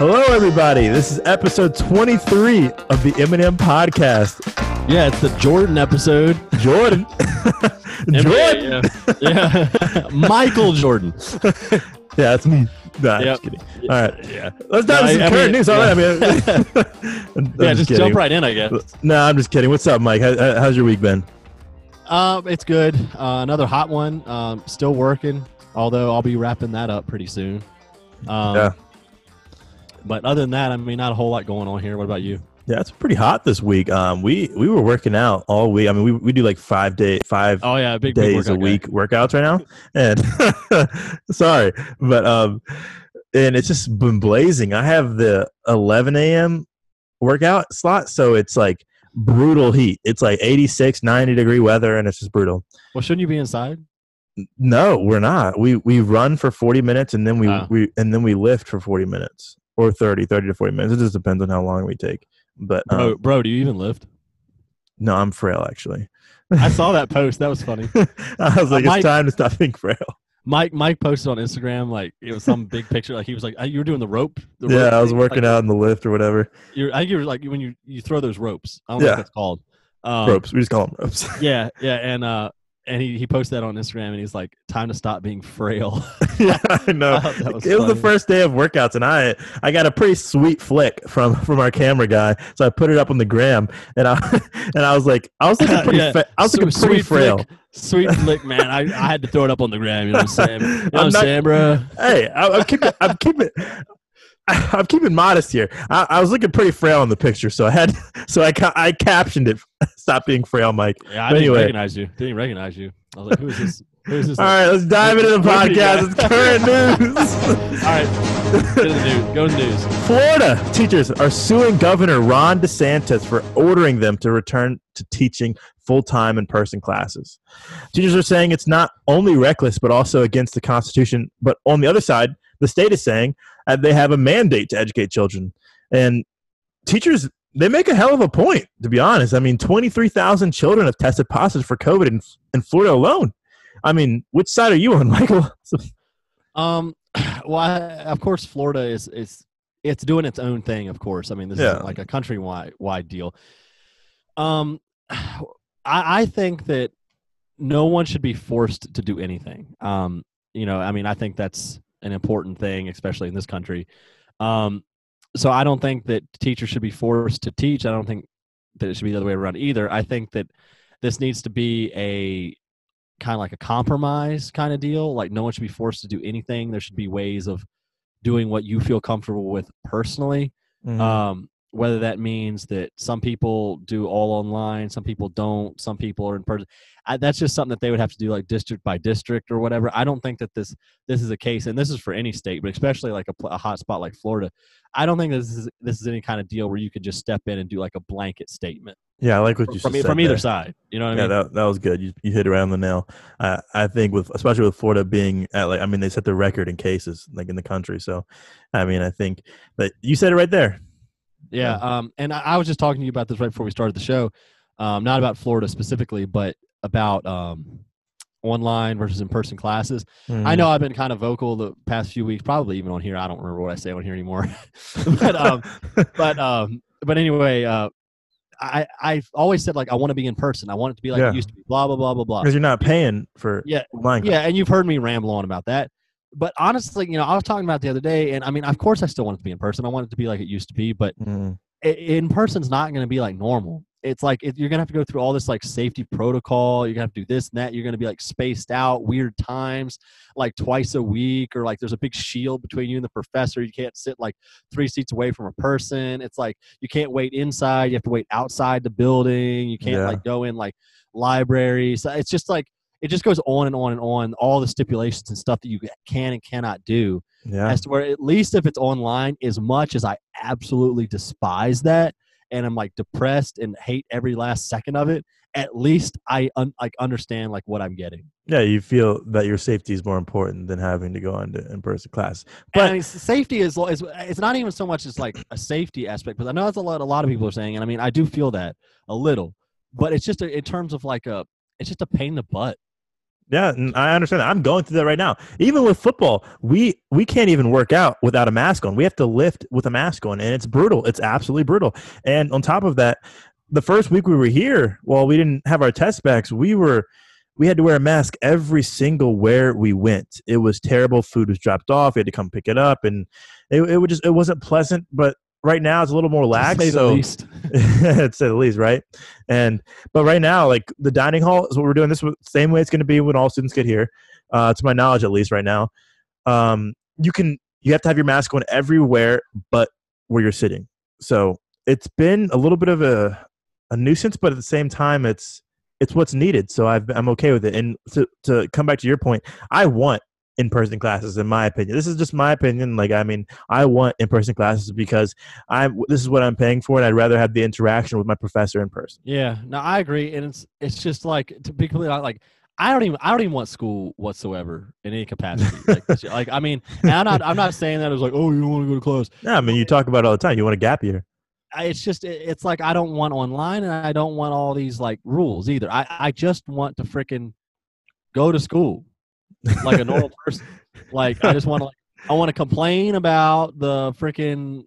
Hello, everybody. This is episode 23 of the Eminem podcast. Yeah, it's the Jordan episode. Jordan. Jordan. Yeah. yeah. Michael Jordan. Yeah, that's me. Nah, Yep. just kidding. All right. Yeah. Let's dive No, into some I- I current mean, news. All right. I mean, I'm Yeah, just kidding. jump right in, I guess. No, I'm just kidding. What's up, Mike? How, how- how's your week been? Um, it's good. Uh, another hot one. Um, still working, although I'll be wrapping that up pretty soon. Um, Yeah. But other than that, I mean, not a whole lot going on here. What about you? Yeah, it's pretty hot this week. Um, we we were working out all week. I mean, we, we do like five day five Oh yeah, big, big days a workout guy. week workouts right now. And sorry, but um, and it's just been blazing. I have the 11 a.m. workout slot, so it's like brutal heat. It's like 86, 90 degree weather, and it's just brutal. Well, shouldn't you be inside? No, we're not. We we run for 40 minutes, and then we Oh. we and then we lift for 40 minutes or 30, 30 to 40 minutes. It just depends on how long we take. But um, Bro, bro, do you even lift? no, I'm frail actually. I saw that post. That was funny. I was like, Mike- it's time to stop being frail. Mike Mike posted on Instagram like it was some big picture. Like he was like "Uh, you were doing the rope. The Yeah, rope I was thing?" working Like, out in the lift or whatever. You're, I think you're like when you you throw those ropes. I don't know Yeah. what that's called. Um, ropes. We just call them ropes. Yeah, yeah, and uh, and he he posted that on Instagram, and he's like, "Time to stop being frail." yeah, I know. I was it was the first day of workouts, and I I got a pretty sweet flick from from our camera guy, so I put it up on the gram, and I and I was like, I was looking pretty, Yeah. fa- I was looking Sweet- pretty sweet frail. flick. Sweet flick, man. I, I had to throw it up on the gram. You know what I'm saying? You know what I'm I'm not- saying, bro? Hey, I, I'm keeping, I'm keeping, I'm keeping modest here. I, I was looking pretty frail in the picture, so I had, so I ca- I captioned it. Stop being frail, Mike. Yeah, I But didn't anyway. recognize you. Didn't recognize you. I was like, "Who is this? Who is this?" All right, let's dive into the Where did he podcast. It's current news. All right. Go to the news. Go to the news. Florida teachers are suing Governor Ron DeSantis for ordering them to return to teaching full time in person classes. Teachers are saying it's not only reckless, but also against the Constitution. But on the other side, the state is saying they have a mandate to educate children. And teachers, they make a hell of a point, to be honest. I mean, 23,000 children have tested positive for COVID in, in Florida alone. I mean, which side are you on, Michael? Um, well, I, of course, Florida is is it's doing its own thing. Of course, I mean this Yeah. is like a countrywide wide deal. Um, I, I think that no one should be forced to do anything. Um, you know, I mean, I think that's an important thing, especially in this country. Um, so I don't think that teachers should be forced to teach. I don't think that it should be the other way around either. I think that this needs to be a kind of like a compromise kind of deal. Like no one should be forced to do anything. There should be ways of doing what you feel comfortable with personally. Mhm. Um, whether that means that some people do all online, some people don't, some people are in person. I, that's just something that they would have to do like district by district or whatever. I don't think that this this is a case, and this is for any state, but especially like a, a hot spot like Florida. I don't think this is this is any kind of deal where you could just step in and do like a blanket statement yeah, I like what you from, from either there. side. You know what I Yeah, mean? that, that was good. You, you hit it right on the nail. Uh, I think with especially with Florida being at like I mean they set the record in cases like in the country. So I mean I think that you said it right there. Yeah. Um, and I, I was just talking to you about this right before we started the show. Um, not about Florida specifically, but about um, online versus in person classes. Mm-hmm. I know I've been kind of vocal the past few weeks, probably even on here. I don't remember what I say on here anymore. but um, but um, but anyway, uh, I I've always said like I want to be in person. I want it to be like Yeah. it used to be. Blah blah blah blah blah. because you're not paying for Yeah, online. yeah, and you've heard me ramble on about that. But honestly, you know, I was talking about the other day, and I mean, of course, I still want it to be in person. I want it to be like it used to be, but Mm. in person's not going to be like normal. It's like it, you're going to have to go through all this like safety protocol. You're going to have to do this and that. You're going to be like spaced out, weird times, like twice a week, or like there's a big shield between you and the professor. You can't sit like three seats away from a person. It's like you can't wait inside. You have to wait outside the building. You can't Yeah. like go in like libraries. So It's just like it just goes on and on and on. All the stipulations and stuff that you can and cannot do Yeah. as to where at least if it's online as much as i absolutely despise that and i'm like depressed and hate every last second of it at least i un- like understand like what i'm getting Yeah, you feel that your safety is more important than having to go into in-person class. but But I mean, safety is, is it's not even so much as like a safety aspect because i know that's a lot a lot of people are saying and i mean i do feel that a little but it's just a, in terms of like a it's just a pain in the butt Yeah, I understand that. I'm going through that right now. Even with football, we we can't even work out without a mask on. We have to lift with a mask on, and it's brutal. It's absolutely brutal. And on top of that, the first week we were here, well, we didn't have our test backs. We were we had to wear a mask every single where we went. It was terrible. Food was dropped off. We had to come pick it up, and it, it was just it wasn't pleasant. But right now it's a little more lax. To say the so least. to say the least, right? And but right now, like the dining hall is what we're doing. This same way it's going to be when all students get here, uh, to my knowledge, at least right now. Um, you can you have to have your mask on everywhere but where you're sitting. So it's been a little bit of a a nuisance, but at the same time, it's it's what's needed. So I've, I'm okay with it. And to to come back to your point, I want in-person classes in my opinion this is just my opinion like i mean i want in-person classes because i'm this is what i'm paying for and i'd rather have the interaction with my professor in person Yeah, no, I agree, and it's it's just like to be completely honest, like I don't even I don't even want school whatsoever in any capacity. like, like I mean, and I'm not I'm not saying that as like oh you don't want to go to class. yeah i mean you talk about it all the time you want a gap year It's just it's like I don't want online, and I don't want all these like rules either. I I just want to freaking go to school like a normal person. Like I just want to like I want to complain about the freaking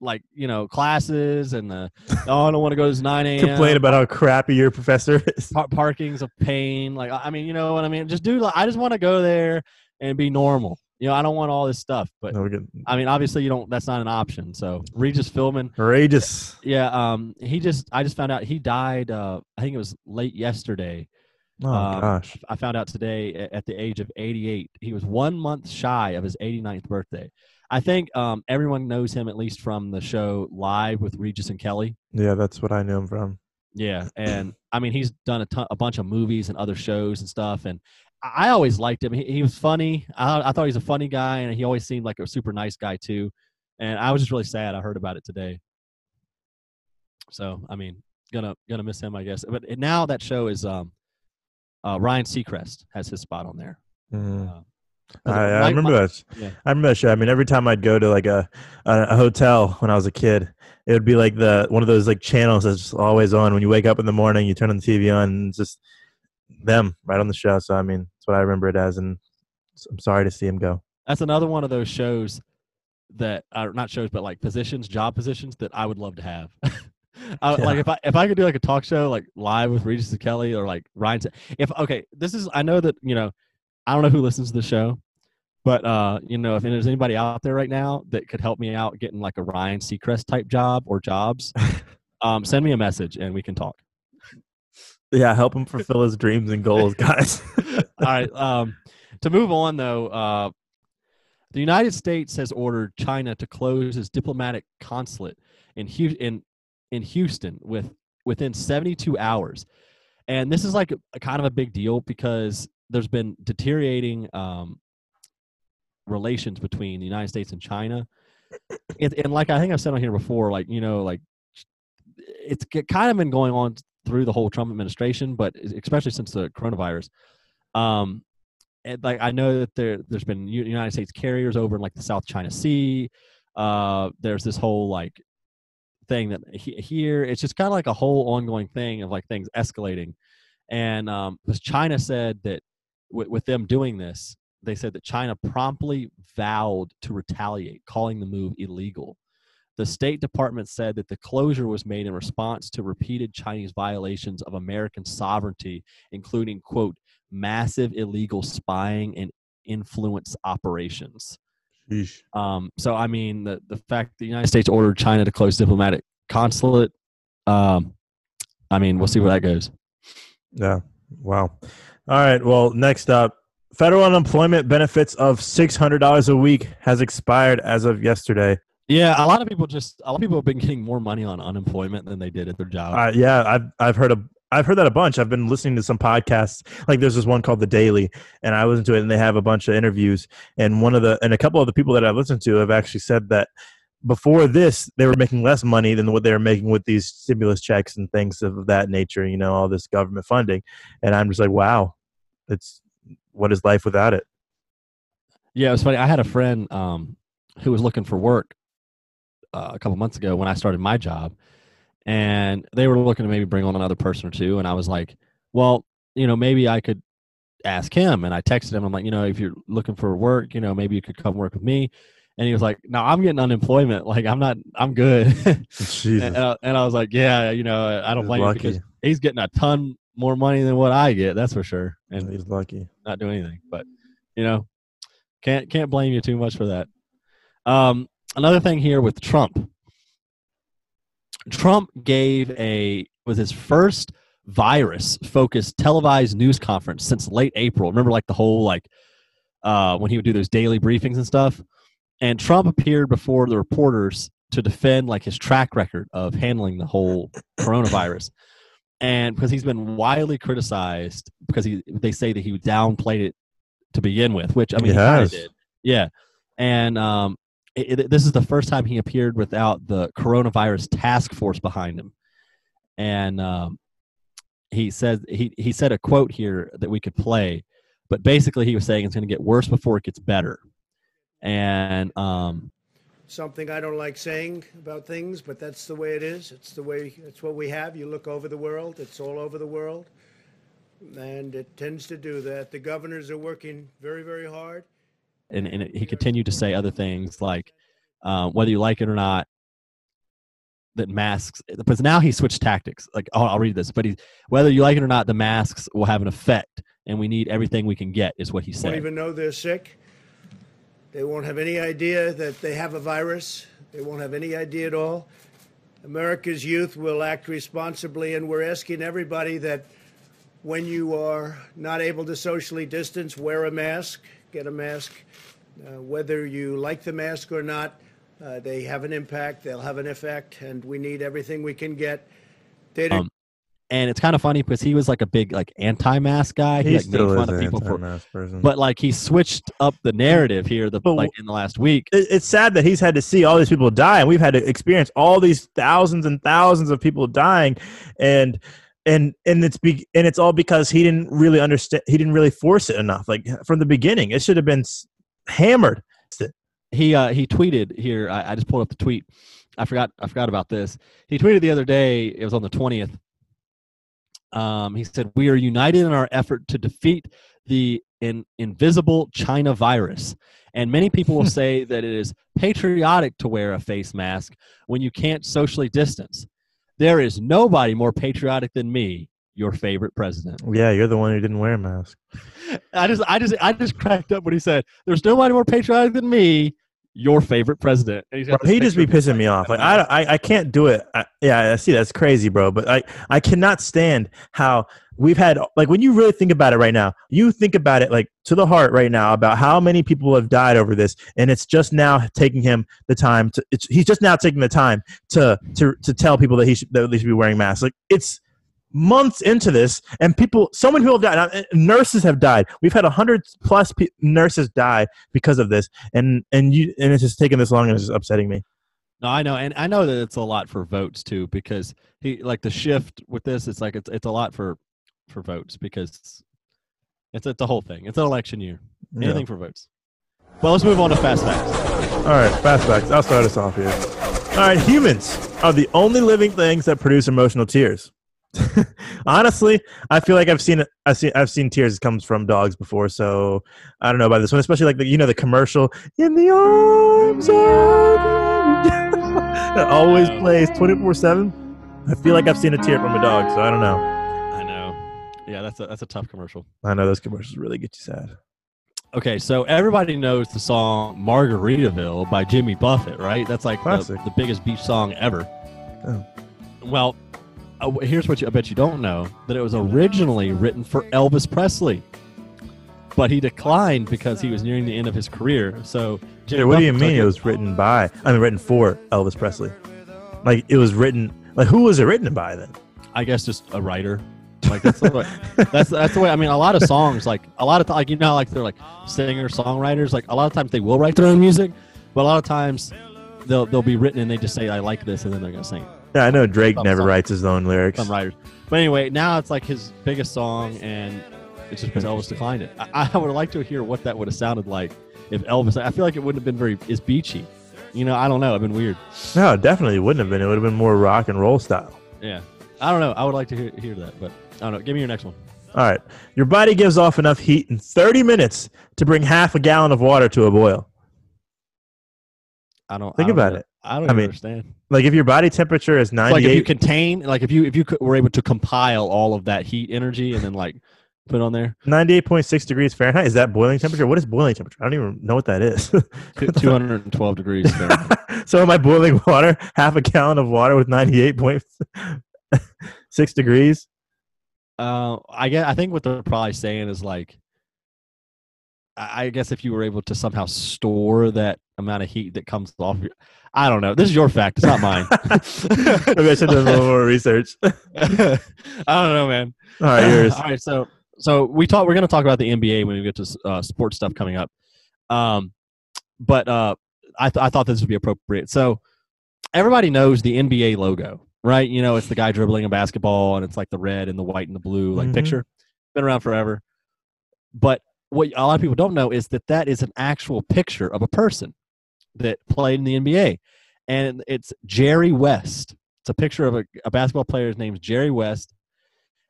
like you know classes and the oh I don't want to go to this nine a.m. complain about how crappy your professor is par- parking's a pain. Like I mean, you know what I mean. Just do. Like, I just want to go there and be normal. You know, I don't want all this stuff. But no. I mean, obviously, you don't. That's not an option. So Regis Philbin, Regis, yeah. Um, he just. I just found out he died. Uh, I think it was late yesterday. Oh Um, gosh I found out today at the age of 88. He was one month shy of his 89th birthday. I think um, everyone knows him at least from the show Live with Regis and Kelly. yeah that's what i knew him from Yeah, and I mean he's done a ton, a bunch of movies and other shows and stuff, and I always liked him. He, he was funny. I, I thought he was a funny guy, and he always seemed like a super nice guy too. And I was just really sad. I heard about it today. So I mean, gonna gonna miss him, I guess. But now that show is um, uh, Ryan Seacrest has his spot on there. Mhm. Uh, I, I remember that. yeah. I remember that show. I mean, every time I'd go to like a, a a hotel when I was a kid, it would be like the one of those like channels that's always on. When you wake up in the morning, you turn on the TV on, and it's just them right on the show. So I mean, that's what I remember it as, and I'm sorry to see him go. That's another one of those shows that are not shows, but like positions, job positions that I would love to have. I, Yeah. Like if I if I could do like a talk show like live with Regis and Kelly or like Ryan. If okay, this is I know that you know I don't know who listens to the show, but uh you know if there's anybody out there right now that could help me out getting like a Ryan Seacrest type job or jobs, um send me a message and we can talk. Yeah, help him fulfill his dreams and goals, guys. All right. Um, to move on, though, uh, the United States has ordered China to close its diplomatic consulate in in in Houston with within 72 hours, and this is like a, a kind of a big deal because there's been deteriorating um, relations between the United States and China, and, and like I think I've said on here before, like you know, like it's kind of been going on through the whole Trump administration, but especially since the coronavirus. Um, and like I know that there there's been United States carriers over in like the South China Sea. Uh, there's this whole like thing that he, here it's just kind of like a whole ongoing thing of like things escalating, and um, because China said that with, with them doing this, they said that China promptly vowed to retaliate, calling the move illegal. The State Department said that the closure was made in response to repeated Chinese violations of American sovereignty, including, quote, massive illegal spying and influence operations. Sheesh. Um, so, I mean, the, the fact the United States ordered China to close diplomatic consulate, um, I mean, we'll see where that goes. Yeah. Wow. All right. Well, next up, federal unemployment benefits of six hundred dollars a week has expired as of yesterday. Yeah, a lot of people just, a lot of people have been getting more money on unemployment than they did at their job. Uh, yeah, I've I've heard a I've heard that a bunch. I've been listening to some podcasts. Like there's this one called The Daily, and I listen to it, and they have a bunch of interviews. And one of the and a couple of the people that I've listened to have actually said that before this they were making less money than what they were making with these stimulus checks and things of that nature. You know, all this government funding, and I'm just like, wow, it's what is life without it? Yeah, it was funny. I had a friend um, who was looking for work uh, a couple months ago when I started my job, and they were looking to maybe bring on another person or two. And I was like, well, you know, maybe I could ask him. And I texted him. I'm like, you know, if you're looking for work, you know, maybe you could come work with me. And he was like, no, I'm getting unemployment. Like, I'm not, I'm good. Jesus. and, I, and I was like, yeah, you know, I don't blame you because he's getting a ton more money than what I get. That's for sure. And He's lucky. not doing anything. But you know, can't can't blame you too much for that. Um, another thing here with Trump. Trump gave a was his first virus focused televised news conference since late April. Remember, like the whole like uh, when he would do those daily briefings and stuff. And Trump appeared before the reporters to defend like his track record of handling the whole coronavirus. And because he's been widely criticized because he they say that he downplayed it to begin with, which I mean He he, has. did. Yeah. And um it, it- this is the first time he appeared without the coronavirus task force behind him. And um he said he he said a quote here that we could play, but basically he was saying it's going to get worse before it gets better. And um something I don't like saying about things, but that's the way it is. It's the way it's what we have. You look over the world, it's all over the world. And it tends to do that. The governors are working very, very hard. And, and he continued to say other things like um, whether you like it or not that masks because now he switched tactics like oh, i'll read this but he whether you like it or not the masks will have an effect and we need everything we can get is what he said. Won't said even know they're sick. They won't have any idea that they have a virus. They won't have any idea at all. America's youth will act responsibly, and we're asking everybody that when you are not able to socially distance, wear a mask, get a mask. Uh, whether you like the mask or not, uh, they have an impact, they'll have an effect, and we need everything we can get. They Um, and it's kind of funny because he was like a big like anti-mask guy he, He like, made fun is of an people for anti-mask person. but like he switched up the narrative here the But like in the last week it, it's sad that he's had to see all these people die and we've had to experience all these thousands and thousands of people dying and and and it's be, and it's all because he didn't really understand he didn't really force it enough like from the beginning. It should have been hammered. He uh he tweeted here I, I just pulled up the tweet. I forgot i forgot about this. He tweeted the other day it was on the 20th um he said we are united in our effort to defeat the in, invisible china virus. And many people will say that it is patriotic to wear a face mask when you can't socially distance there is nobody more patriotic than me your favorite president. Yeah you're the one who didn't wear a mask. I just, I just, I just cracked up when he said, "There's nobody more patriotic than me, your favorite president." Bro, he just be pissing me off. Like I, I, I can't do it. I, yeah, I see that's crazy, bro. But I, I cannot stand how we've had like when you really think about it right now. You think about it like to the heart right now about how many people have died over this, and it's just now taking him the time to. It's, he's just now taking the time to to to tell people that he should that they should be wearing masks. Like it's months into this and people so many people have died Uh, nurses have died we've had 100 plus pe- nurses die because of this and and you and it's just taking this long and it's just upsetting me No, I know, and I know that it's a lot for votes too, because he like the shift with this. It's like it's it's a lot for for votes because it's it's a whole thing. It's an election year. Yeah. Anything for votes. Well, let's move on to fast facts. All right, fast facts. I'll start us off here. All right, humans are the only living things that produce emotional tears. Honestly, I feel like I've seen. I've seen I've seen tears comes from dogs before, so I don't know about this one. Especially like the you know the commercial in the arms of that always plays twenty four seven. I feel like I've seen a tear from a dog, so I don't know. I know. Yeah, that's a that's a tough commercial. I know those commercials really get you sad. Okay, so everybody knows the song Margaritaville by Jimmy Buffett, right? That's like the, the biggest beach song ever. Oh. Well, uh, here's what you, I bet you don't know that it was originally written for Elvis Presley, but he declined because he was nearing the end of his career. So, Jimmy Hey, what do you mean it was written by? I mean, written for Elvis Presley. Like it was written. Like who was it written by then? I guess just a writer. Like that's the way, that's that's the way. I mean, a lot of songs, like a lot of like you know, like they're like singer songwriters. Like a lot of times they will write their own music, but a lot of times they'll they'll be written and they just say I like this and then they're gonna sing it. Yeah, I know Drake Some- never some- writes his own lyrics. Some writers, but anyway, now it's like his biggest song, and it's just because Elvis declined it. I, I would like to hear what that would have sounded like if Elvis. I feel like it wouldn't have been very as beachy. You know, I don't know. It'd been weird. No, it definitely wouldn't have been. It would have been more rock and roll style. Yeah, I don't know. I would like to hear, hear that, but I don't know. Give me your next one. All right. Your body gives off enough heat in 30 minutes to bring half a gallon of water to a boil. I don't Think I don't about know. it. I don't I mean, understand. Like if your body temperature is Like if you contain, like if you if you were able to compile all of that heat energy and then like put it on there, 98.6 degrees Fahrenheit, is that boiling temperature? What is boiling temperature? I don't even know what that is. two hundred and twelve degrees. So am I boiling water, half a gallon of water with 98.6 degrees? Uh, I guess I think what they're probably saying is like, I I guess if you were able to somehow store that amount of heat that comes off, your, I don't know. This is your fact. It's not mine. Maybe I should have done a little more research. I don't know, man. right, yours. All right, so so we talk. We're going to talk about the NBA when we get to uh, sports stuff coming up. Um, but uh, I th- I thought this would be appropriate. So everybody knows the NBA logo, right? You know, it's the guy dribbling a basketball, and it's like the red and the white and the blue like Mhm. picture. Been around forever. But what a lot of people don't know is that that is an actual picture of a person that played in the NBA, and it's Jerry West. It's a picture of a, a basketball player's name is Jerry West,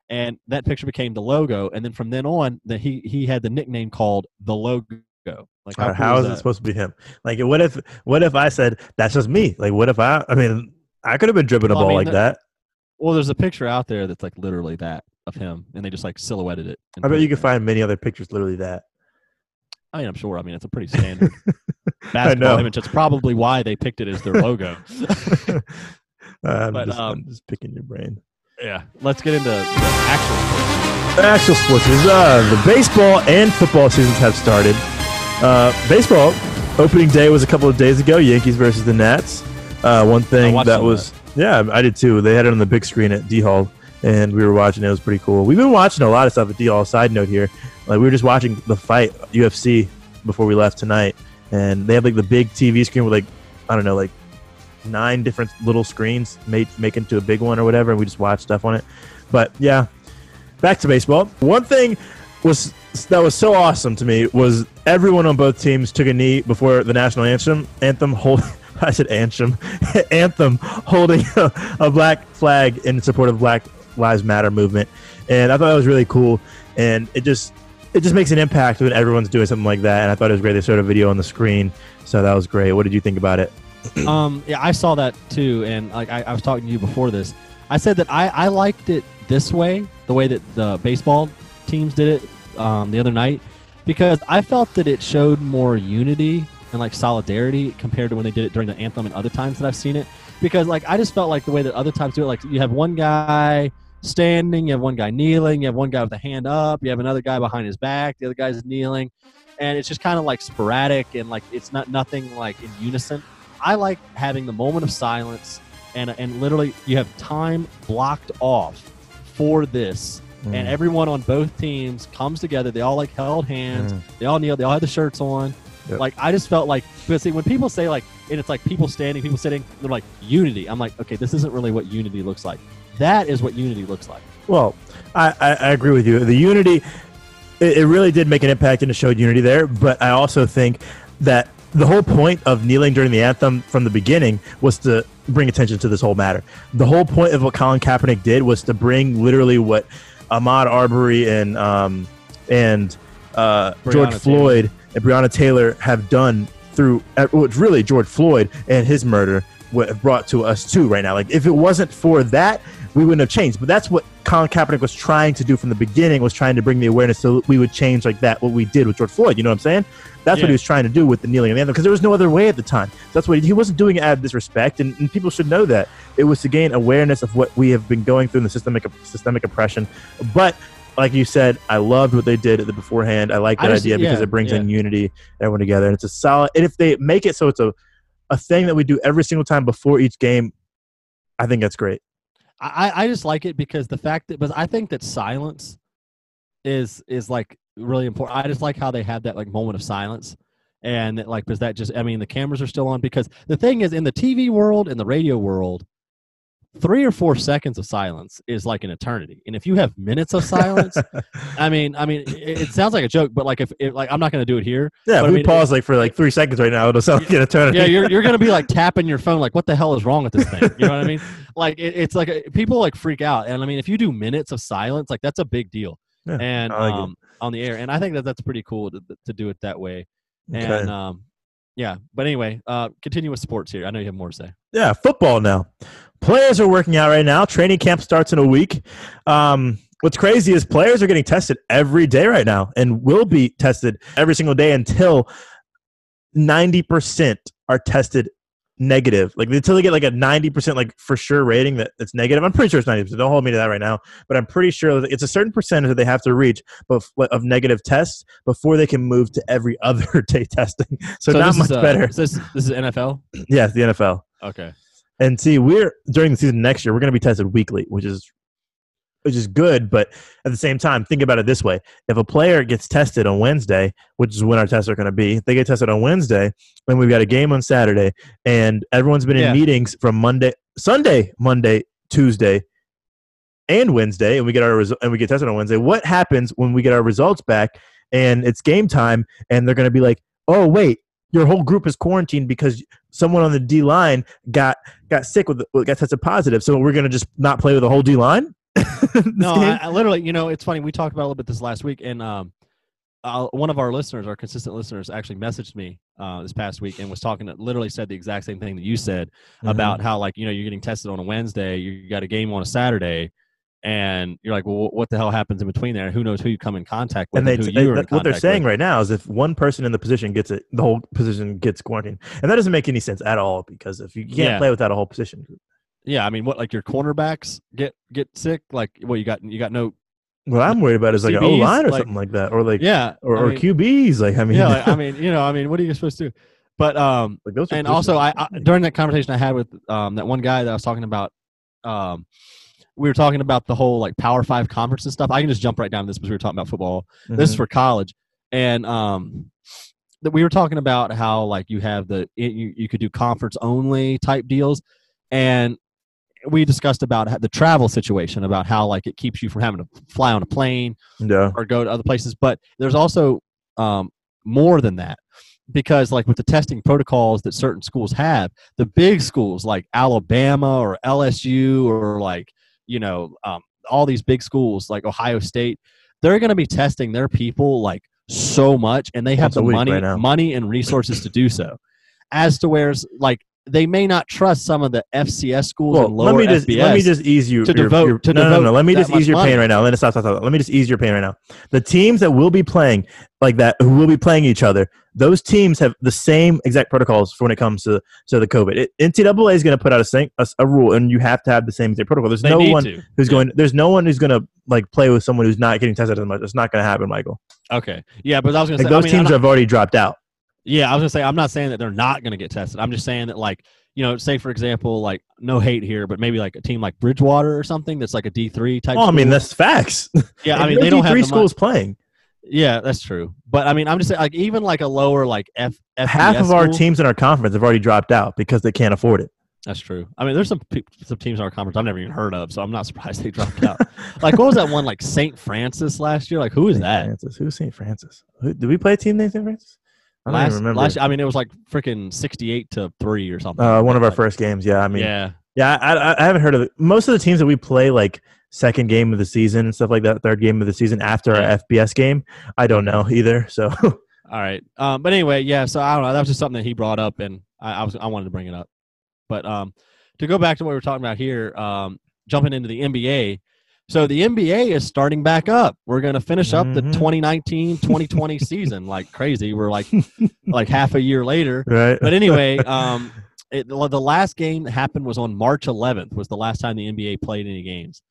and that picture became the logo. And then from then on, that he he had the nickname called the logo. Like All right, cool how is it supposed to be him? Like, what if, what if I said that's just me? Like, what if I? I mean, I could have been dribbling a Well, I ball mean, like that. Well, there's a picture out there that's like literally that of him, and they just like silhouetted it. I bet you can find many other pictures literally that. I mean, I'm sure. I mean, it's a pretty standard I basketball know. image. That's probably why they picked it as their logo. Uh, I'm, But, just, I'm um, just picking your brain. yeah. Let's get into the actual. sports. The actual sports is uh, the baseball and football seasons have started. Uh, baseball opening day was a couple of days ago. Yankees versus the Nats. Uh, one thing that was yeah, I did too. They had it on the big screen at D Hall, and we were watching. it. Was pretty cool. We've been watching a lot of stuff at D Hall. Side note here, like we were just watching the fight UFC before we left tonight, and they have like the big TV screen with like I don't know like nine different little screens made make into a big one or whatever, and we just watched stuff on it. But yeah, back to baseball. One thing was that was so awesome to me was everyone on both teams took a knee before the national anthem. Anthem hold. I said anthem. anthem holding a, a black flag in support of Black Lives Matter movement, and I thought that was really cool. And it just it just makes an impact when everyone's doing something like that. And I thought it was great. They showed a video on the screen, so that was great. What did you think about it? um, yeah, I saw that too, and like I, I was talking to you before this. I said that I, I liked it this way, the way that the baseball teams did it um, the other night, because I felt that it showed more unity and like solidarity compared to when they did it during the anthem and other times that I've seen it. Because like I just felt like the way that other times do it, like you have one guy standing, you have one guy kneeling, you have one guy with a hand up, you have another guy behind his back, the other guy's kneeling, and it's just kind of like sporadic and like it's not nothing like in unison. I like having the moment of silence and and literally you have time blocked off for this. Mm. and everyone on both teams comes together. They all like held hands. Mm. they all kneel. They all had the shirts on Yep. like i just felt like because see when people say like and it's like people standing people sitting they're like unity i'm like okay this isn't really what unity looks like that is what unity looks like Well, I, I, I agree with you. The unity, it, it really did make an impact and it showed unity there. But I also think that the whole point of kneeling during the anthem from the beginning was to bring attention to this whole matter. The whole point of what Colin Kaepernick did was to bring literally what Ahmaud Arbery and um, and uh, George. Floyd and Breonna Taylor have done through, uh, well, really George Floyd and his murder what have brought to us too right now. Like if it wasn't for that, we wouldn't have changed. But that's what Colin Kaepernick was trying to do from the beginning was trying to bring the awareness so we would change like that what we did with George Floyd. You know what I'm saying? That's what he was trying to do with the kneeling and the anthem because there was no other way at the time. So that's what he, he wasn't doing it out of disrespect, and, and people should know that it was to gain awareness of what we have been going through in the systemic systemic oppression. But like you said, I loved what they did at the beforehand. I like I that just- idea because yeah, it brings in unity, everyone together, and it's a solid. And if they make it so it's a a thing that we do every single time before each game, I think that's great. I, I just like it because the fact that, but I think that silence is is like really important. I just like how they have that like moment of silence, and like because that just, I mean, the cameras are still on because the thing is in the TV world and the radio world, three or four seconds of silence is like an eternity, and if you have minutes of silence, I mean, I mean, it, it sounds like a joke, but like if, if like I'm not going to do it here. Yeah, But if I we mean, pause like for like three seconds right now, it'll sound like an eternity. yeah, you're, you're gonna be like tapping your phone, like, what the hell is wrong with this thing? You know what I mean? Like, it, it's like a, people like freak out, and I mean, if you do minutes of silence, like that's a big deal Yeah, and like it. um, on the air. And I think that that's pretty cool to, to do it that way. Okay. And um, yeah, but anyway, uh, continue with sports here. I know you have more to say. Yeah, football now. Players are working out right now. Training camp starts in a week. Um, what's crazy is players are getting tested every day right now and will be tested every single day until 90% are tested negative. Like until they get like a 90% like for sure rating that it's negative. I'm pretty sure it's 90%. Don't hold me to that right now. But I'm pretty sure that it's a certain percentage that they have to reach of negative tests before they can move to every other day testing. So, not much is, uh, better. Is this this is NFL. Yeah, the NFL. Okay. And see, we're during the season next year, we're going to be tested weekly, which is which is good. But at the same time, think about it this way: if a player gets tested on Wednesday, which is when our tests are going to be, they get tested on Wednesday, and we've got a game on Saturday, and everyone's been in Yeah. meetings from Monday, Sunday, Monday, Tuesday, and Wednesday, and we get our resu- and we get tested on Wednesday. What happens when we get our results back and it's game time, and they're going to be like, "Oh, wait." Your whole group is quarantined because someone on the D line got got sick with got tested positive. So we're gonna just not play with the whole D line. No, I, I literally, you know, it's funny. We talked about a little bit this last week, and um, uh, one of our listeners, our consistent listeners, actually messaged me uh, this past week and was talking. Literally said the exact same thing that you said Mm-hmm. about how, like, you know, you're getting tested on a Wednesday, you got a game on a Saturday, and you're like, well, what the hell happens in between there? Who knows who you come in contact with? and they, who they- in what they're saying with. right now is if one person in the position gets it, the whole position gets quarantined, and that doesn't make any sense at all because if you can't Yeah. play without a whole position, Yeah, I mean, what like your cornerbacks get get sick? Like, what you got? You got no? what I'm worried about is like an O line or like- something like that, or like Yeah, or, I or mean- QBs. Like I mean, yeah, like, I mean, you know, I mean, what are you supposed to do? But um, like those and also. I, I during that conversation I had with um that one guy that I was talking about, um, we were talking about the whole like Power Five conference and stuff. I can just jump right down to this because we were talking about football. This is Mhm. for college, and um, that we were talking about how like you have the it, you you could do conference only type deals, and we discussed about the travel situation about how like it keeps you from having to fly on a plane yeah, or go to other places. But there's also um, more than that because, like, with the testing protocols that certain schools have, the big schools like Alabama or LSU or like you know um, all these big schools like Ohio State, they're going to be testing their people like so much, and they have Once the money, right money and resources to do so. As to where's like they may not trust some of the FCS schools Well, and lower let me just FBS. let me just ease you to your- devote- your- to no, no, no, no. Let me just ease your money. pain right now. Let me stop, stop, stop. Let me just ease your pain right now. The teams that will be playing like that, who will be playing each other, those teams have the same exact protocols for when it comes to to the COVID. It, NCAA is going to put out a, a a rule, and you have to have the same exact protocol. There's They no one to. who's Yeah. going. There's no one who's going to like play with someone who's not getting tested as much. It's not going to happen, Michael. Okay, yeah, but I was gonna say those I'm teams not- have already dropped out. Yeah, I was gonna say I'm not saying that they're not gonna get tested. I'm just saying that like you know, say for example, like no hate here, but maybe like a team like Bridgewater or something that's like a D three type. Oh, I mean that's facts. yeah, I mean they don't have three schools playing. Yeah, that's true. But I mean, I'm just saying like even like a lower like F Half FBS of our school- teams in our conference have already dropped out because they can't afford it. That's true. I mean, there's some pe- some teams in our conference I've never even heard of, so I'm not surprised they dropped out. like what was that one like St. Francis last year? Like who is St. that? Francis. Who's St. Francis? Who, did we play a team named St. Francis? I don't Last, even remember. last I mean, it was like freaking 68 to three or something. uh, one of our Like, first games. Yeah, I mean, yeah, yeah, I, I, I haven't heard of it. Most of the teams that we play, like second game of the season and stuff like that, third game of the season after Yeah. our FBS game, I don't know either. So All right. Um, but anyway, yeah. So I don't know. That was just something that he brought up, and I, I was I wanted to bring it up. But um, to go back to what we were talking about here, um, jumping into the NBA. So the NBA is starting back up. We're going to finish up the Mhm. 2019-2020 season like crazy. We're like like half a year later. right. But anyway, um, it, the last game that happened was on March 11th. Was the last time the NBA played any games.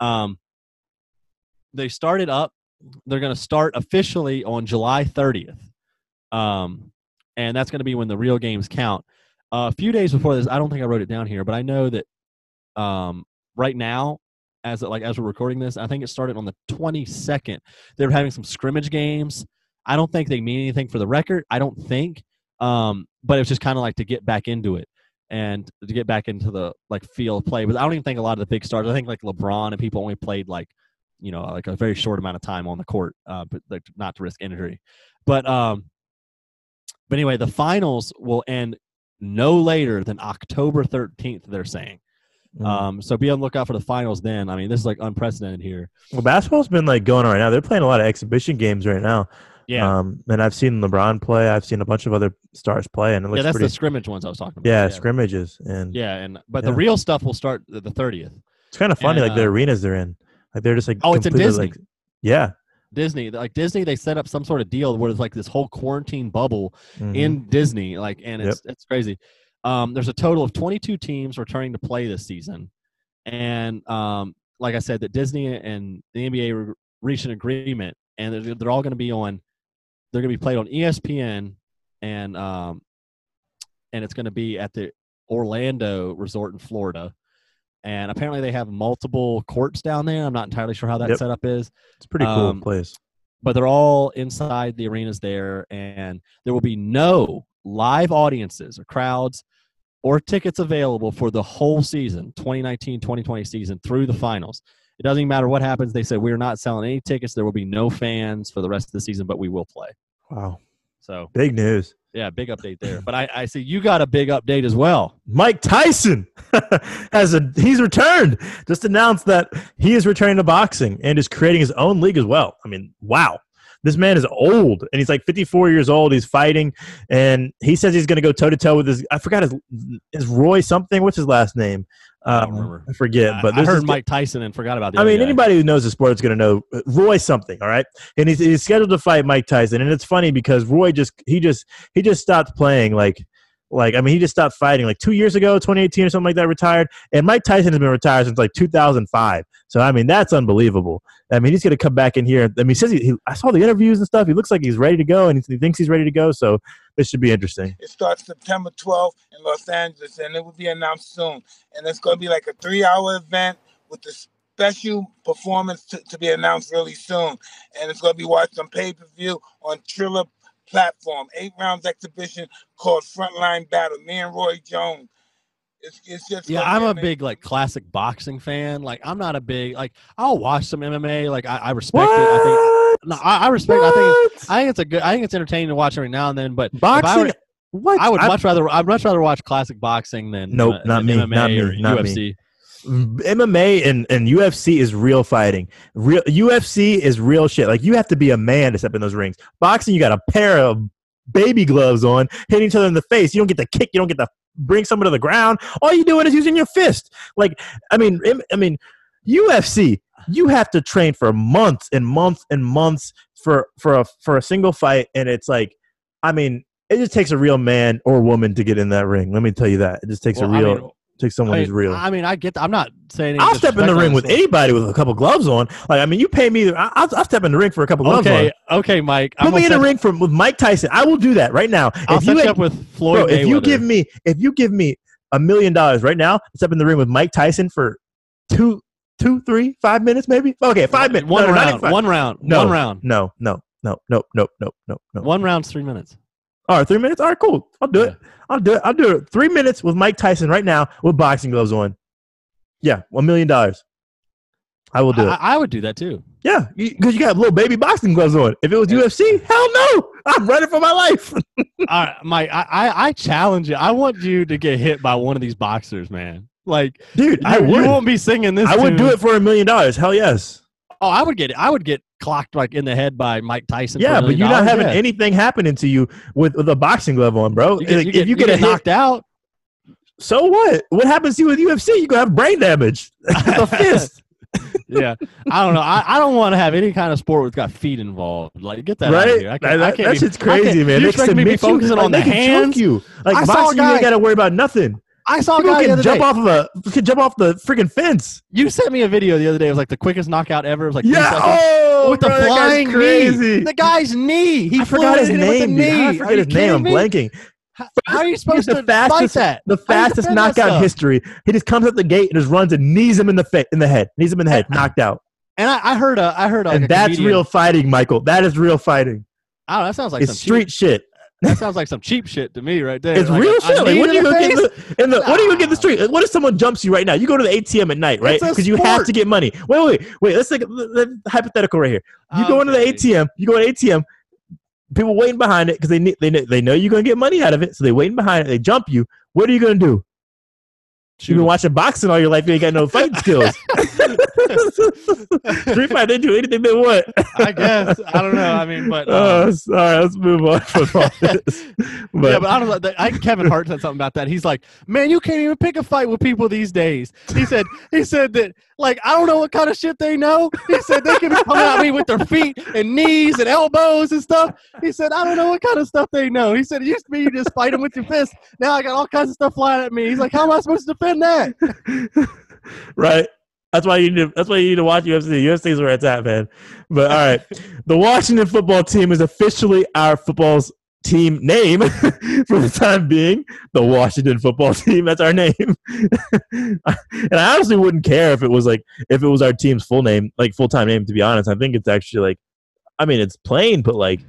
Um, they started up. They're going to start officially on July 30th, um, and that's going to be when the real games count. a few days before this, I don't think I wrote it down here, but I know that um, right now, as like as we're recording this, I think it started on the 22nd. They were having some scrimmage games. I don't think they mean anything for the record. I don't think, um, but it was just kind of like to get back into it and to get back into the like feel of play. But I don't even think a lot of the big stars. I think like LeBron and people only played like you know like a very short amount of time on the court, uh, but like, not to risk injury. But um, but anyway, the finals will end no later than October 13th. They're saying. Mm. Um, so be on the lookout for the finals. Then, I mean, this is like unprecedented here. Well, basketball's been like going on right now. They're playing a lot of exhibition games right now. Yeah. Um, and I've seen LeBron play. I've seen a bunch of other stars play, and it looks yeah, that's pretty. the scrimmage ones I was talking about. yeah, scrimmages, and Yeah, and but Yeah. the real stuff will start the thirtieth. it's kind of funny, and, like the uh, arenas they're in. Like they're just like Oh, it's in Disney. Like, yeah, Disney, like Disney, they set up some sort of deal where it's like this whole quarantine bubble mhm. in Disney, like, and it's it's crazy. Um, there's a total of 22 teams returning to play this season, and um, like I said, that Disney and the NBA re- reached an agreement, and they're, they're all going to be on. They're going to be played on ESPN, and um, and it's going to be at the Orlando Resort in Florida. And apparently, they have multiple courts down there. I'm not entirely sure how that Yep. setup is it's a pretty cool um, place. but they're all inside the arenas there, and there will be no live audiences or crowds or tickets available for the whole season 2019 2020 season through the finals. It doesn't even matter what happens. They said we're not selling any tickets. There will be no fans for the rest of the season, but we will play. Wow, So, big news. yeah, big update there. But I, I see you got a big update as well. Mike Tyson has a he's returned. Just announced that he is returning to boxing and is creating his own league as well. I mean, wow. This man is old and he's like 54 years old. He's fighting and he says he's going to go toe to toe with his I forgot his is Roy something. What's his last name? I don't Um, remember. I forget, but I, I heard this- Mike Tyson and forgot about the I mean, guy. anybody who knows the sport is going to know uh, Roy something, all right? And he's, he's scheduled to fight Mike Tyson, and it's funny because Roy just he just he just stopped playing like like I mean he just stopped fighting like two years ago, 2018 or something like that, retired. And Mike Tyson has been retired since like 2005. So I mean that's unbelievable. I mean he's going to come back in here. I mean he says he, I saw the interviews and stuff. He looks like he's ready to go, and he, he thinks he's ready to go. So this should be interesting. It starts September 12th in Los Angeles, and it will be announced soon. And it's going to be like a three-hour event with the special performance to, to be announced really soon. And it's going to be watched on pay-per-view on Triller platform. Eight rounds exhibition called Frontline Battle. Me and Roy Jones. It's, it's just Yeah, I'm a amazing. big like classic boxing fan. Like I'm not a big like I'll watch some MMA. Like I, I respect it. I think no, I, I respect. I think I think it's a good. I think it's entertaining to watch every now and then. But if I boxing. were- what I would I- much rather. I'd much rather watch classic boxing than Nope, uh, not than me, MMA not me, or not me. MMA and, and UFC is real fighting. Real UFC is real shit. Like you have to be a man to step in those rings. Boxing, you got a pair of baby gloves on, hitting each other in the face. You don't get to kick. You don't get to bring someone to the ground. All you doing is using your fist. Like I mean, I mean, UFC. You have to train for months and months and months for for a for a single fight, and it's like, I mean, it just takes a real man or woman to get in that ring. Let me tell you that. It just takes Well, a I real. mean, takes someone I who's real. I mean, I get. I'm not saying. I'll step in the ring with anybody with a couple gloves on. Like, I mean, you pay me. I- I'll, I'll step in the ring for a couple gloves Okay, on. okay, Mike. I'm Put me in the ring for with Mike Tyson. I will do that right now. I'll if set you, had- up with Floyd bro, if you give me, if you give me a million dollars right now, step in the ring with Mike Tyson for two, two, three, five minutes, maybe. Okay, five minutes. One No, no, not even round. One round. No. One round. No, no, no, no, no, no, no, no. One round's three minutes. All right, three minutes. All right, cool. I'll do it. I'll do it. I'll do it. Three minutes with Mike Tyson right now with boxing gloves on. Yeah, one million dollars. I will do it. I, I would do that too. Yeah, because you, got little baby boxing gloves on. If it was UFC, hell no, I'm running for my life. All right, Mike. I, I I challenge you. I want you to get hit by one of these boxers, man. Like Dude, you, I you would. won't be singing this. I would do it for a million dollars. Hell yes. Oh, I would get it. I would get clocked like in the head by Mike Tyson. Yeah, but you're not having yeah. anything happening to you with, with a boxing glove on, bro. You get, Like, you get, if you get, a hit, knocked out. so what? What happens to you with UFC? You gonna have brain damage. a fist, yeah, I don't know. I, I don't want to have any kind of sport with got feet involved. Like, get that out of right? here. I can't, I that, can't that be, shit's I crazy, man. You expect me to be submit you, focusing like, on the they can choke hands? you. Like I boxing, you guy- ain't got to worry about nothing. I saw a People guy the can jump day. off of a can jump off the freaking fence. You sent me a video the other day. It was like the quickest knockout ever. It was like Yeah, seconds. oh, with bro, the guy's flying crazy. knee. The guy's knee. He I forgot his in with the name. dude. Knee. I forget his name. I'm me? blanking. How, how are you supposed to fight that? The fastest knockout history. He just comes up the gate and just runs and knees him in the fa- in the head. Knees him in the head, knocked out. And I, I heard a, I heard a, and a that's comedian- real fighting, Michael. That is real fighting. I don't know. That sounds like it's some street shit. That sounds like some cheap shit to me, right there. It's Like real shit. Like, what do you the go get in the, in the what do you get in the street? What if someone jumps you right now? You go to the ATM at night, right? Because you have to get money. Wait, wait, wait. Let's take let- hypothetical right here. You go into the ATM. You go to ATM. People waiting behind it because they ne- they know, they know you're gonna get money out of it, so they waiting behind it. They jump you. What are you gonna do? You've been watching boxing all your life. You ain't got no fighting skills. Street Fighter didn't do anything but what? I guess I don't know. I mean, but Uh, um, s- all right, let's move on from all this. But, yeah, but I don't know. I, Kevin Hart said something about that. He's like, man, you can't even pick a fight with people these days. He said, he said that like I don't know what kind of shit they know. He said they can be coming at me with their feet and knees and elbows and stuff. He said I don't know what kind of stuff they know. He said it used to be you just fight them with your fist. Now I got all kinds of stuff flying at me. He's like, how am I supposed to defend that? right. That's why you need to. That's why you need to watch UFC. UFC is where it's at, man. But all right, the Washington football team is officially our football's team name for the time being. The Washington football team. That's our name. and I honestly wouldn't care if it was like if it was our team's full name, like full time name. To be honest, I think it's actually like, I mean, it's plain, but like,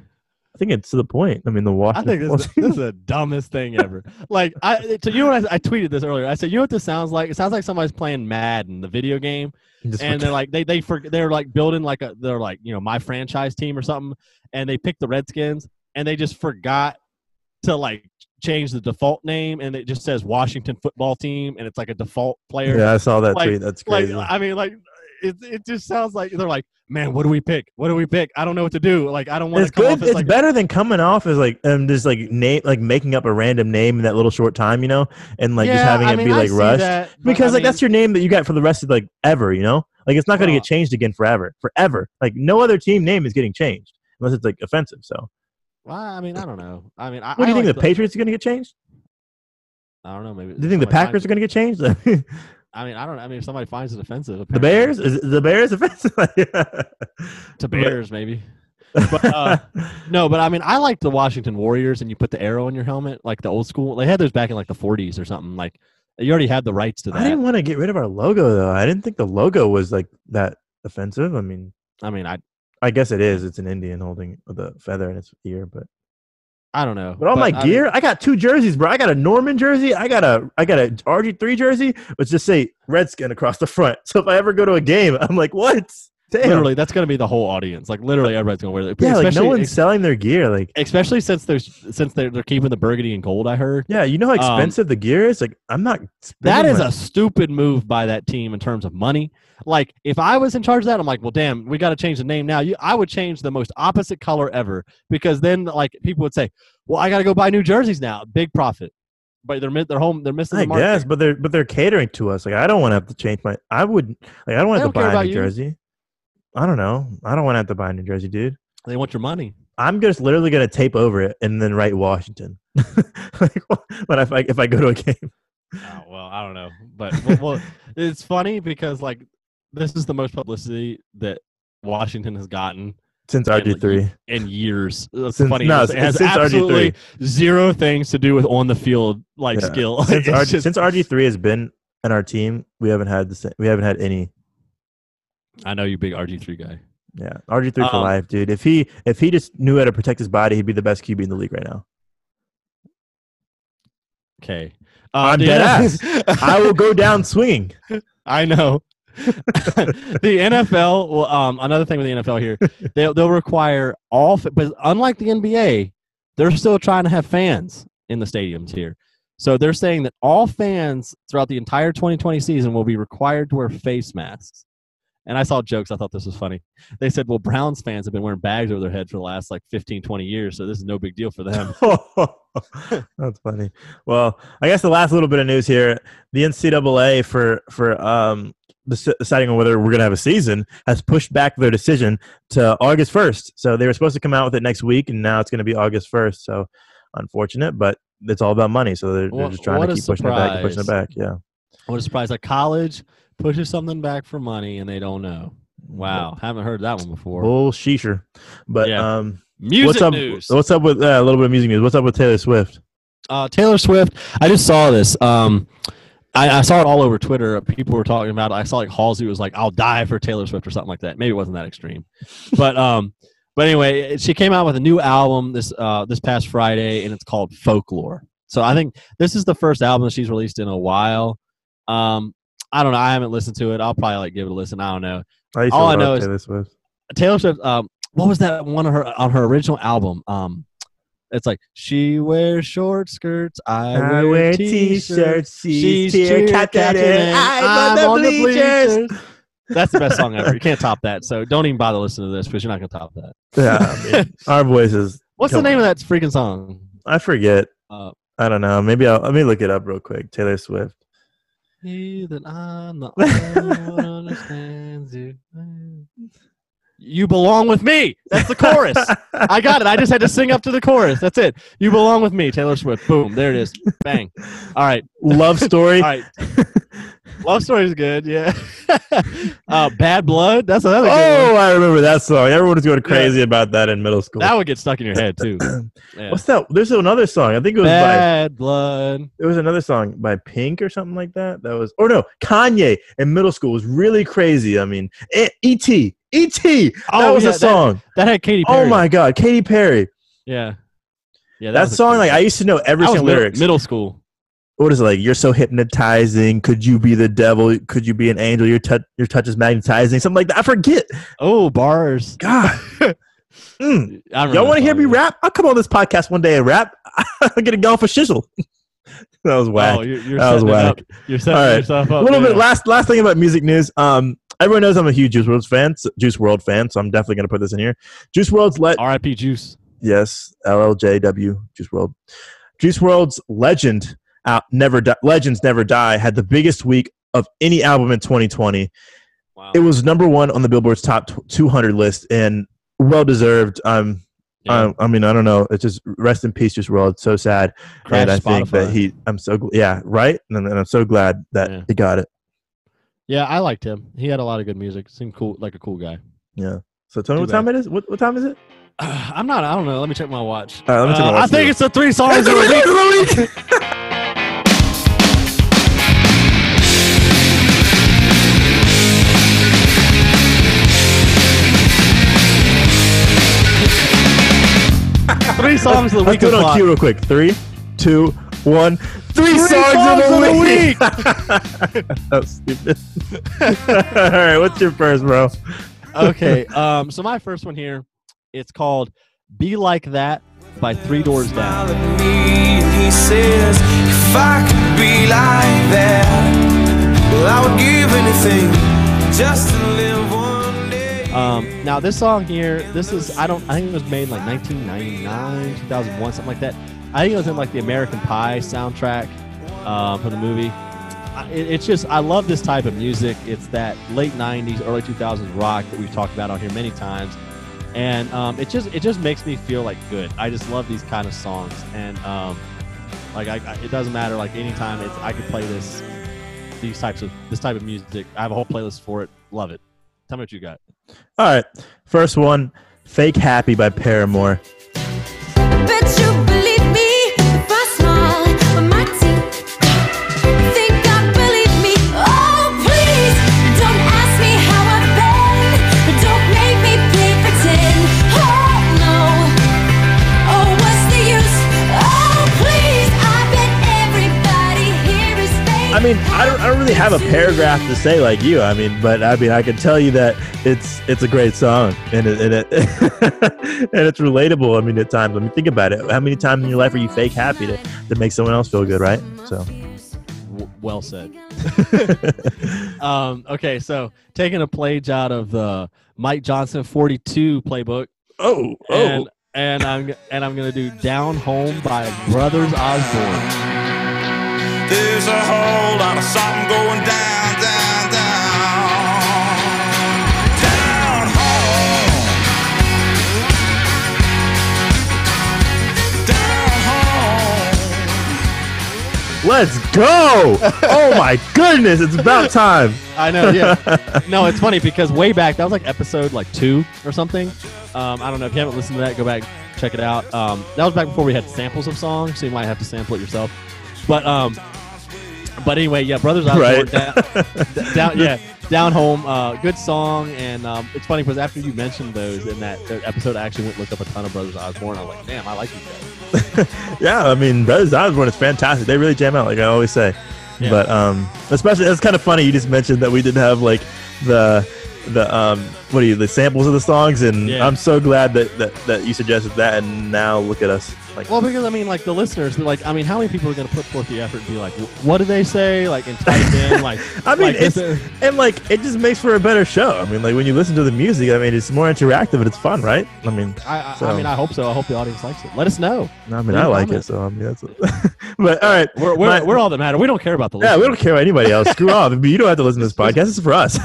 I think it's to the point. I mean, the Washington. I think this, is- this is the dumbest thing ever. Like, I to you know what I, I tweeted this earlier. I said, you know what this sounds like? It sounds like somebody's playing Madden, the video game, and they're like they they for, they're like building like a they're like you know my franchise team or something, and they picked the Redskins, and they just forgot to like change the default name, and it just says Washington Football Team, and it's like a default player. yeah, I saw that Like- tweet. That's Like crazy. I mean, like it it just sounds like they're like, man, what do we pick? What do we pick? I don't know what to do. Like I don't want to it's come good. It's like better than coming off as like um just like name like making up a random name in that little short time, you know, and like just having I it mean, be like rushed that, because I like that's your name that you got for the rest of like ever, you know, like it's not going to get changed again forever, forever. Like no other team name is getting changed unless it's like offensive. So, Well, I mean, I don't know. I mean, I, what do you I think like the Patriots are going to get changed? I don't know. Maybe Do you think the Packers are going to get changed? the I mean, I don't. I mean, if somebody finds it offensive, apparently. Bears is the Bears offensive? to Bears, maybe. But, uh, no, but I mean, I like the Washington Warriors, and you put the arrow in your helmet, like the old school. They had those back in like the 40s or something. Like you already had the rights to that. I didn't want to get rid of our logo though. I didn't think the logo was like that offensive. I mean, I mean, I I guess it is. It's an Indian holding the feather in its ear, but I don't know. but all my I mean, gear, I got two jerseys, bro. I got a Norman jersey. I got a I got a RG three jersey, but just say Redskin across the front. So if I ever go to a game, I'm like, what? Damn. literally, that's going to be the whole audience. Like literally, everybody's going to wear it. yeah, like no one's ex- selling their gear. Like, especially since there's since they're they're keeping the burgundy and gold. I heard yeah, you know how Um, expensive the gear is. Like, I'm not. That is my- a stupid move by that team in terms of money. Like if I was in charge of that, I'm like, well, damn, we got to change the name now. You, I would change the most opposite color ever because then like people would say, well, I got to go buy new jerseys now. Big profit, but they're they're home. They're missing I the market. guess, but they're but they're catering to us. Like, I don't want to have to change my. I would like. I don't want to have to don't care buy a new jersey. I don't know. I don't want to have to buy a new jersey, dude. They want your money. I'm just literally gonna tape over it and then write Washington. like, when if I if I go to a game, Oh, well, I don't know, but well, well, it's funny because like this is the most publicity that Washington has gotten since RG three. in years. It's Since- funny. no, it has since RG3. absolutely zero things to do with on the field like Yeah. skill. Since RG, just- since RG three has been in our team, we haven't had the same, we haven't had any. I know you're big RG three guy. Yeah, RG three for Um, life, dude. If he if he just knew how to protect his body, he'd be the best QB in the league right now. Okay. I'm the dead ass. I will go down swinging. I know. the NFL. Well, um, another thing with the NFL here, they'll they'll require all, but unlike the NBA, they're still trying to have fans in the stadiums here. So they're saying that all fans throughout the entire 2020 season will be required to wear face masks. And I saw jokes. I thought this was funny. They said, well, Browns fans have been wearing bags over their head for the last like 15, 20 years. So this is no big deal for them. That's funny. Well, I guess the last little bit of news here: the NCAA for for um deciding on whether we're going to have a season has pushed back their decision to August first. So they were supposed to come out with it next week, and now it's going to be August first. So unfortunate, but it's all about money. So they're, they're just trying to keep pushing it back pushing it back. Yeah. What a surprise. A college pushes something back for money and they don't know. Wow. Haven't heard that one before. Bull sheesher. But Yeah. um, Music what's up? news. What's up with uh, a little bit of music news? What's up with Taylor Swift? Uh, Taylor Swift. I just saw this. Um, I, I saw it all over Twitter. People were talking about it. I saw like Halsey was like, "I'll die for Taylor Swift" or something like that. Maybe it wasn't that extreme, but um, but anyway, she came out with a new album this uh this past Friday, and it's called Folklore. So I think this is the first album that she's released in a while. Um, I don't know. I haven't listened to it. I'll probably like give it a listen. I don't know. You All I know is- Taylor Swift. Taylor Swift. Um, what was that one of her on her original album? Um, It's like she wears short skirts, I, I wear, wear t-shirts. She's She's cheer cheer captain, and I'm on the bleachers. That's the best song ever. You can't top that. So don't even bother listening to this because you're not gonna top that. Yeah, I mean, our voices. What's the name on. of that freaking song? I forget. Uh, I don't know. Maybe I'll let me look it up real quick. Taylor Swift. That I'm the only one understands you. You belong with me. That's the chorus. I got it. I just had to sing up to the chorus. That's it. You belong with me, Taylor Swift. Boom. There it is. Bang. All right. Love story. All right. Love story is good. Yeah. uh, Bad Blood. That's another Oh. I remember that song. Everyone was going crazy about that in middle school. That would get stuck in your head too. Yeah. What's that? There's another song. I think it was by. Bad Blood. There was another song by Pink or something like that. That was, or no, Kanye in middle school was really crazy. I mean, E.T. E.T. That Oh, was yeah, a song. That had Katy Perry. Oh my God, Katy Perry. Yeah. Yeah. That a song, like. I used to know every That single lyrics. middle school. What is it like? You're so hypnotizing. Could you be the devil? Could you be an angel? Your touch, your touch is magnetizing. Something like that. I forget. Oh, bars. God. Mm. Y'all want to hear me rap? I'll come on this podcast one day and rap. I'm gonna go for shizzle. that was whack. Oh, you're, you're That was whack. up. You're setting All right. yourself a up. little bit last last thing about music news. Um, everyone knows I'm a huge Juice WRLD fan. so- Juice WRLD fan, so I'm definitely gonna put this in here. Juice WRLD's let R.I.P. Juice. yes, LLJW Juice WRLD. Juice WRLD's legend out never die, legends never die had the biggest week of any album in 2020. Wow. It was number one on the Billboard's top 200 list and well deserved. Um, Yeah. I, I mean, I don't know. It's just rest in peace, Juice WRLD. It's so sad, Crash and I think that he. I'm so yeah, right, and, and I'm so glad that Yeah. he got it. Yeah, I liked him. He had a lot of good music. Seemed cool, like a cool guy. Yeah. So tell me Too what time it is. What, what time is it? I'm not. I don't know. Let me check my watch. All right, let me check Uh, my I watch think it's the three songs of the week. Three songs of the Let's do it on o'clock. cue real quick. Three, two, one. Three, Three songs, songs of of the the week. That's stupid. All right, what's your first, bro? okay. Um. So my first one here, it's called "Be Like That" by Three Doors Down. me he says, If I could be like that, well, I would give anything just to live one day. Um, now this song here, this is I don't I think it was made like 1999, 2001, something like that. I think it was in like the American Pie soundtrack um, for the movie. It, it's just I love this type of music. It's that late 90s, early 2000s rock that we've talked about on here many times, and um, it just it just makes me feel like good. I just love these kind of songs, and um, like I, I, it doesn't matter like anytime it's I could play this these types of this type of music. I have a whole playlist for it. Love it. Tell me what you got. All right, first one, "Fake Happy" by Paramore. Bet you believe me if I smile with my teeth. Think God believe me? Oh please, don't ask me how I've been. Don't make me play pretend. Oh no, oh what's the use? Oh please, I bet everybody here is fake. I mean, I don't, I don't really have a paragraph to say like you. I mean, but I mean, I can tell you that it's it's a great song and it, and it and it's relatable. I mean, at times. I mean, think about it. How many times in your life are you fake happy to to make someone else feel good, right? So, W- well said. um, okay, so taking a page out of the Mike Johnson 42 playbook, oh, and and I'm and I'm gonna do "Down Home" by Brothers Osborne. There's a whole lot of something going down, down, let's go! oh my goodness, it's about time. I know, yeah. no, it's funny because way back that was like episode like two or something. Um, I don't know if you haven't listened to that, go back check it out. Um, that was back before we had samples of songs, so you might have to sample it yourself. But um, but anyway, yeah, Brothers Osborne, Right. down, down, yeah, down home, uh, good song, and um, it's funny because after you mentioned those in that, episode, I actually went looked up a ton of Brothers Osborne. I was like, damn, I like these guys. yeah, I mean, Brothers Osborne is fantastic. They really jam out, like I always say. Yeah. But um, especially it's kind of funny. You just mentioned that we didn't have like the the um what are you the samples of the songs and Yeah. I'm so glad that, that that you suggested that and now look at us like Well, because I mean, like the listeners, like, I mean, how many people are going to put forth the effort and be like, what do they say? Like, and type in, like, I mean like, it's and like it just makes for a better show. I mean like when you listen to the music, I mean it's more interactive and it's fun, right? I mean I, I, so- I mean, I hope so. I hope the audience likes it. Let us know. I mean Leave I like comment. it, so I mean that's but all right. We're we're, My- we're all that matter. We don't care about the yeah, we don't care about anybody else. Screw off. I mean, you don't have to listen to this podcast. It's for us.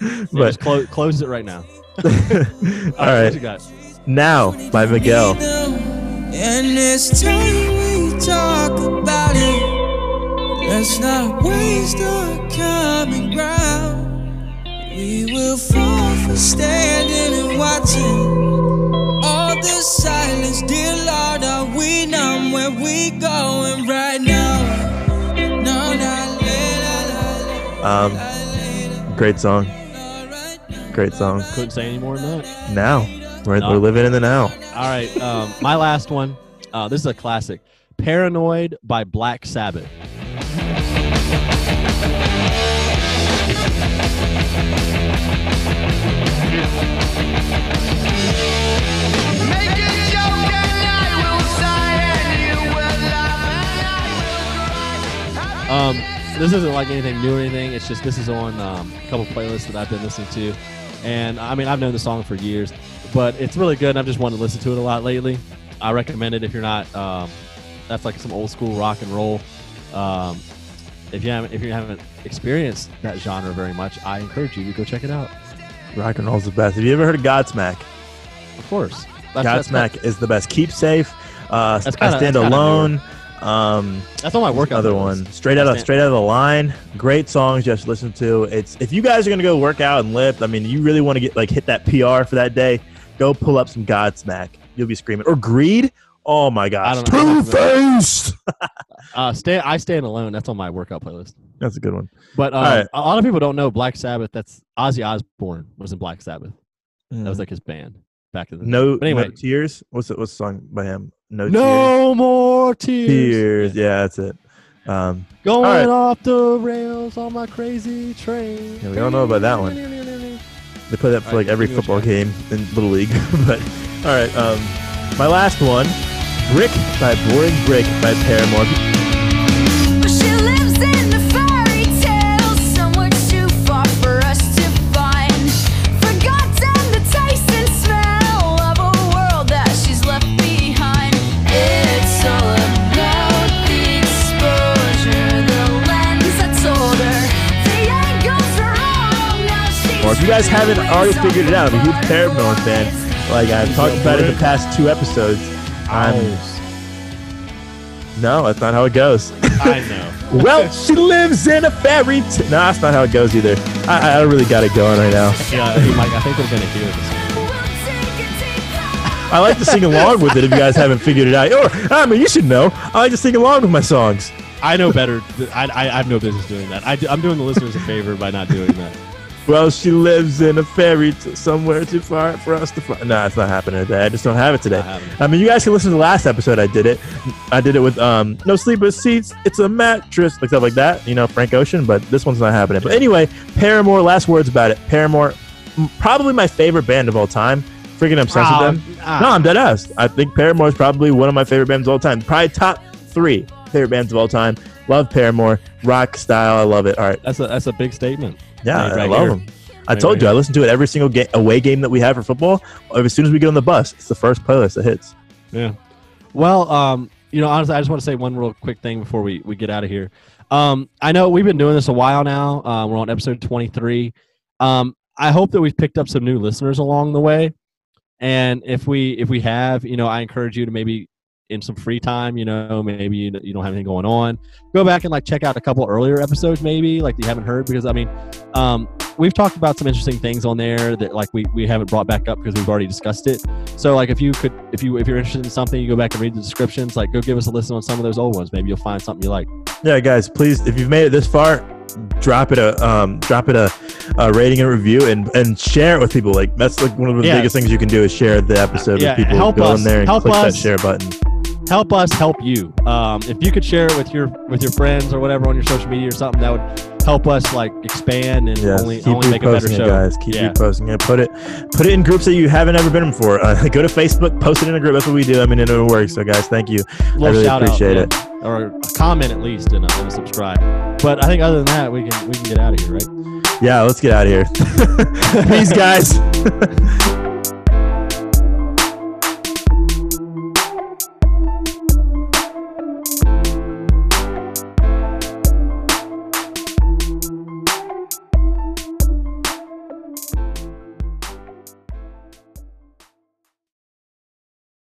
Yeah, but just clo- close it right now. all What right, now by Miguel. And it's time we talk about it. Let's not waste the common ground. We will fall for standing and watching. All the silence, dear Lord, are we numb where we going right now? No, no, la, la, la, Um, great song. Great song. Couldn't say any more than that. Now we're, No. we're living in the now. All right. Um, my last one. Uh, this is a classic. Paranoid by Black Sabbath. Um, this isn't like anything new or anything. It's just this is on um, a couple playlists that I've been listening to, and I mean I've known the song for years, but it's really good. and I've just wanted to listen to it a lot lately. I recommend it if you're not. Um, that's like some old school rock and roll. Um, if you haven't if you haven't experienced that genre very much, I encourage you to go check it out. Rock and roll's the best. Have you ever heard of Godsmack? Of course, That's- that's- Godsmack is the best. Keep safe. Uh, I kinda- stand alone. Um, That's all my workout. other playlist. one straight out of straight out of the line. Great songs just listen to. It's if you guys are gonna go work out and lift. I mean, you really want to get like hit that PR for that day. Go pull up some Godsmack. You'll be screaming or Greed. Oh my gosh, I. Two Faced. Uh, stay. I stand alone. That's on my workout playlist. That's a good one. But um, All right. a lot of people don't know Black Sabbath. That's Ozzy Osbourne was in Black Sabbath. That Mm. was like his band back in the day. no, But anyway, no tears. What's it? What's the song by him? No, no more tears. tears. Tears. Yeah, that's it. Um, Going All right. off the rails on my crazy train. Yeah, we don't know about that one. They play that for like every give me what football game in Little League. but all right, um, my last one, "Brick" by Boring Brick by Paramore. Guys haven't already figured it out, I'm a huge Paramore fan. Like I've talked about it in the past two episodes. I'm no, that's not how it goes. I know. well, she lives in a fairy. T- no, that's not how it goes either. I, I really got it going right now. Yeah, Mike, I think we're gonna hear this. We'll take a deep dive. I like to sing along with it if you guys haven't figured it out. Or I mean, you should know. I like to sing along with my songs. I know better. I, I, I have no business doing that. I, am doing the listeners a favor by not doing that. Well, she lives in a fairy t- somewhere too far for us to find. No, it's not happening today. I just don't have it today. I mean, you guys can listen to the last episode. I did it. I did it with um, no sleeper seats. It's a mattress, like stuff like that. You know, Frank Ocean. But this one's not happening. But anyway, Paramore. Last words about it. Paramore, m- probably my favorite band of all time. Freaking obsessed Ah, with them. ah. No, I'm dead ass. I think Paramore is probably one of my favorite bands of all time. Probably top three favorite bands of all time. Love Paramore, rock style. I love it. All right. That's a that's a big statement. Yeah, Right, I love here. them. I Right, told right you, I listen to it every single ga- away game that we have for football. As soon as we get on the bus, it's the first playlist that hits. Yeah. Well, um, you know, honestly, I just want to say one real quick thing before we, we get out of here. Um, I know we've been doing this a while now. Uh, we're on episode 23. Um, I hope that we've picked up some new listeners along the way. And if we if we have, you know, I encourage you to maybe in some free time, you know, maybe you, you don't have anything going on, go back and like check out a couple earlier episodes, maybe like you haven't heard, because I mean, um, we've talked about some interesting things on there that like we, we haven't brought back up because we've already discussed it. So like if you could if you if you're interested in something, you go back and read the descriptions. Like go give us a listen on some of those old ones. Maybe you'll find something you like. Yeah, guys, please, if you've made it this far, drop it a um, drop it a, a rating and review and and share it with people. Like that's like one of the Yeah. biggest things you can do is share the episode Yeah, with people. help Go us. in there and Help click us. that share button. Help us help you. Um, if you could share it with your with your friends or whatever on your social media or something, that would help us like expand and Yes, only, keep only make a better reposting show. guys. Keep Yeah. reposting it. Put it, put it in groups that you haven't ever been in before. Uh, go to Facebook, post it in a group. That's what we do. I mean, it works. So, guys, thank you. little I really shout appreciate out, man. or a comment at least, and, uh, and subscribe. But I think other than that, we can we can get out of here, right? Yeah, let's get out of here. Peace, guys.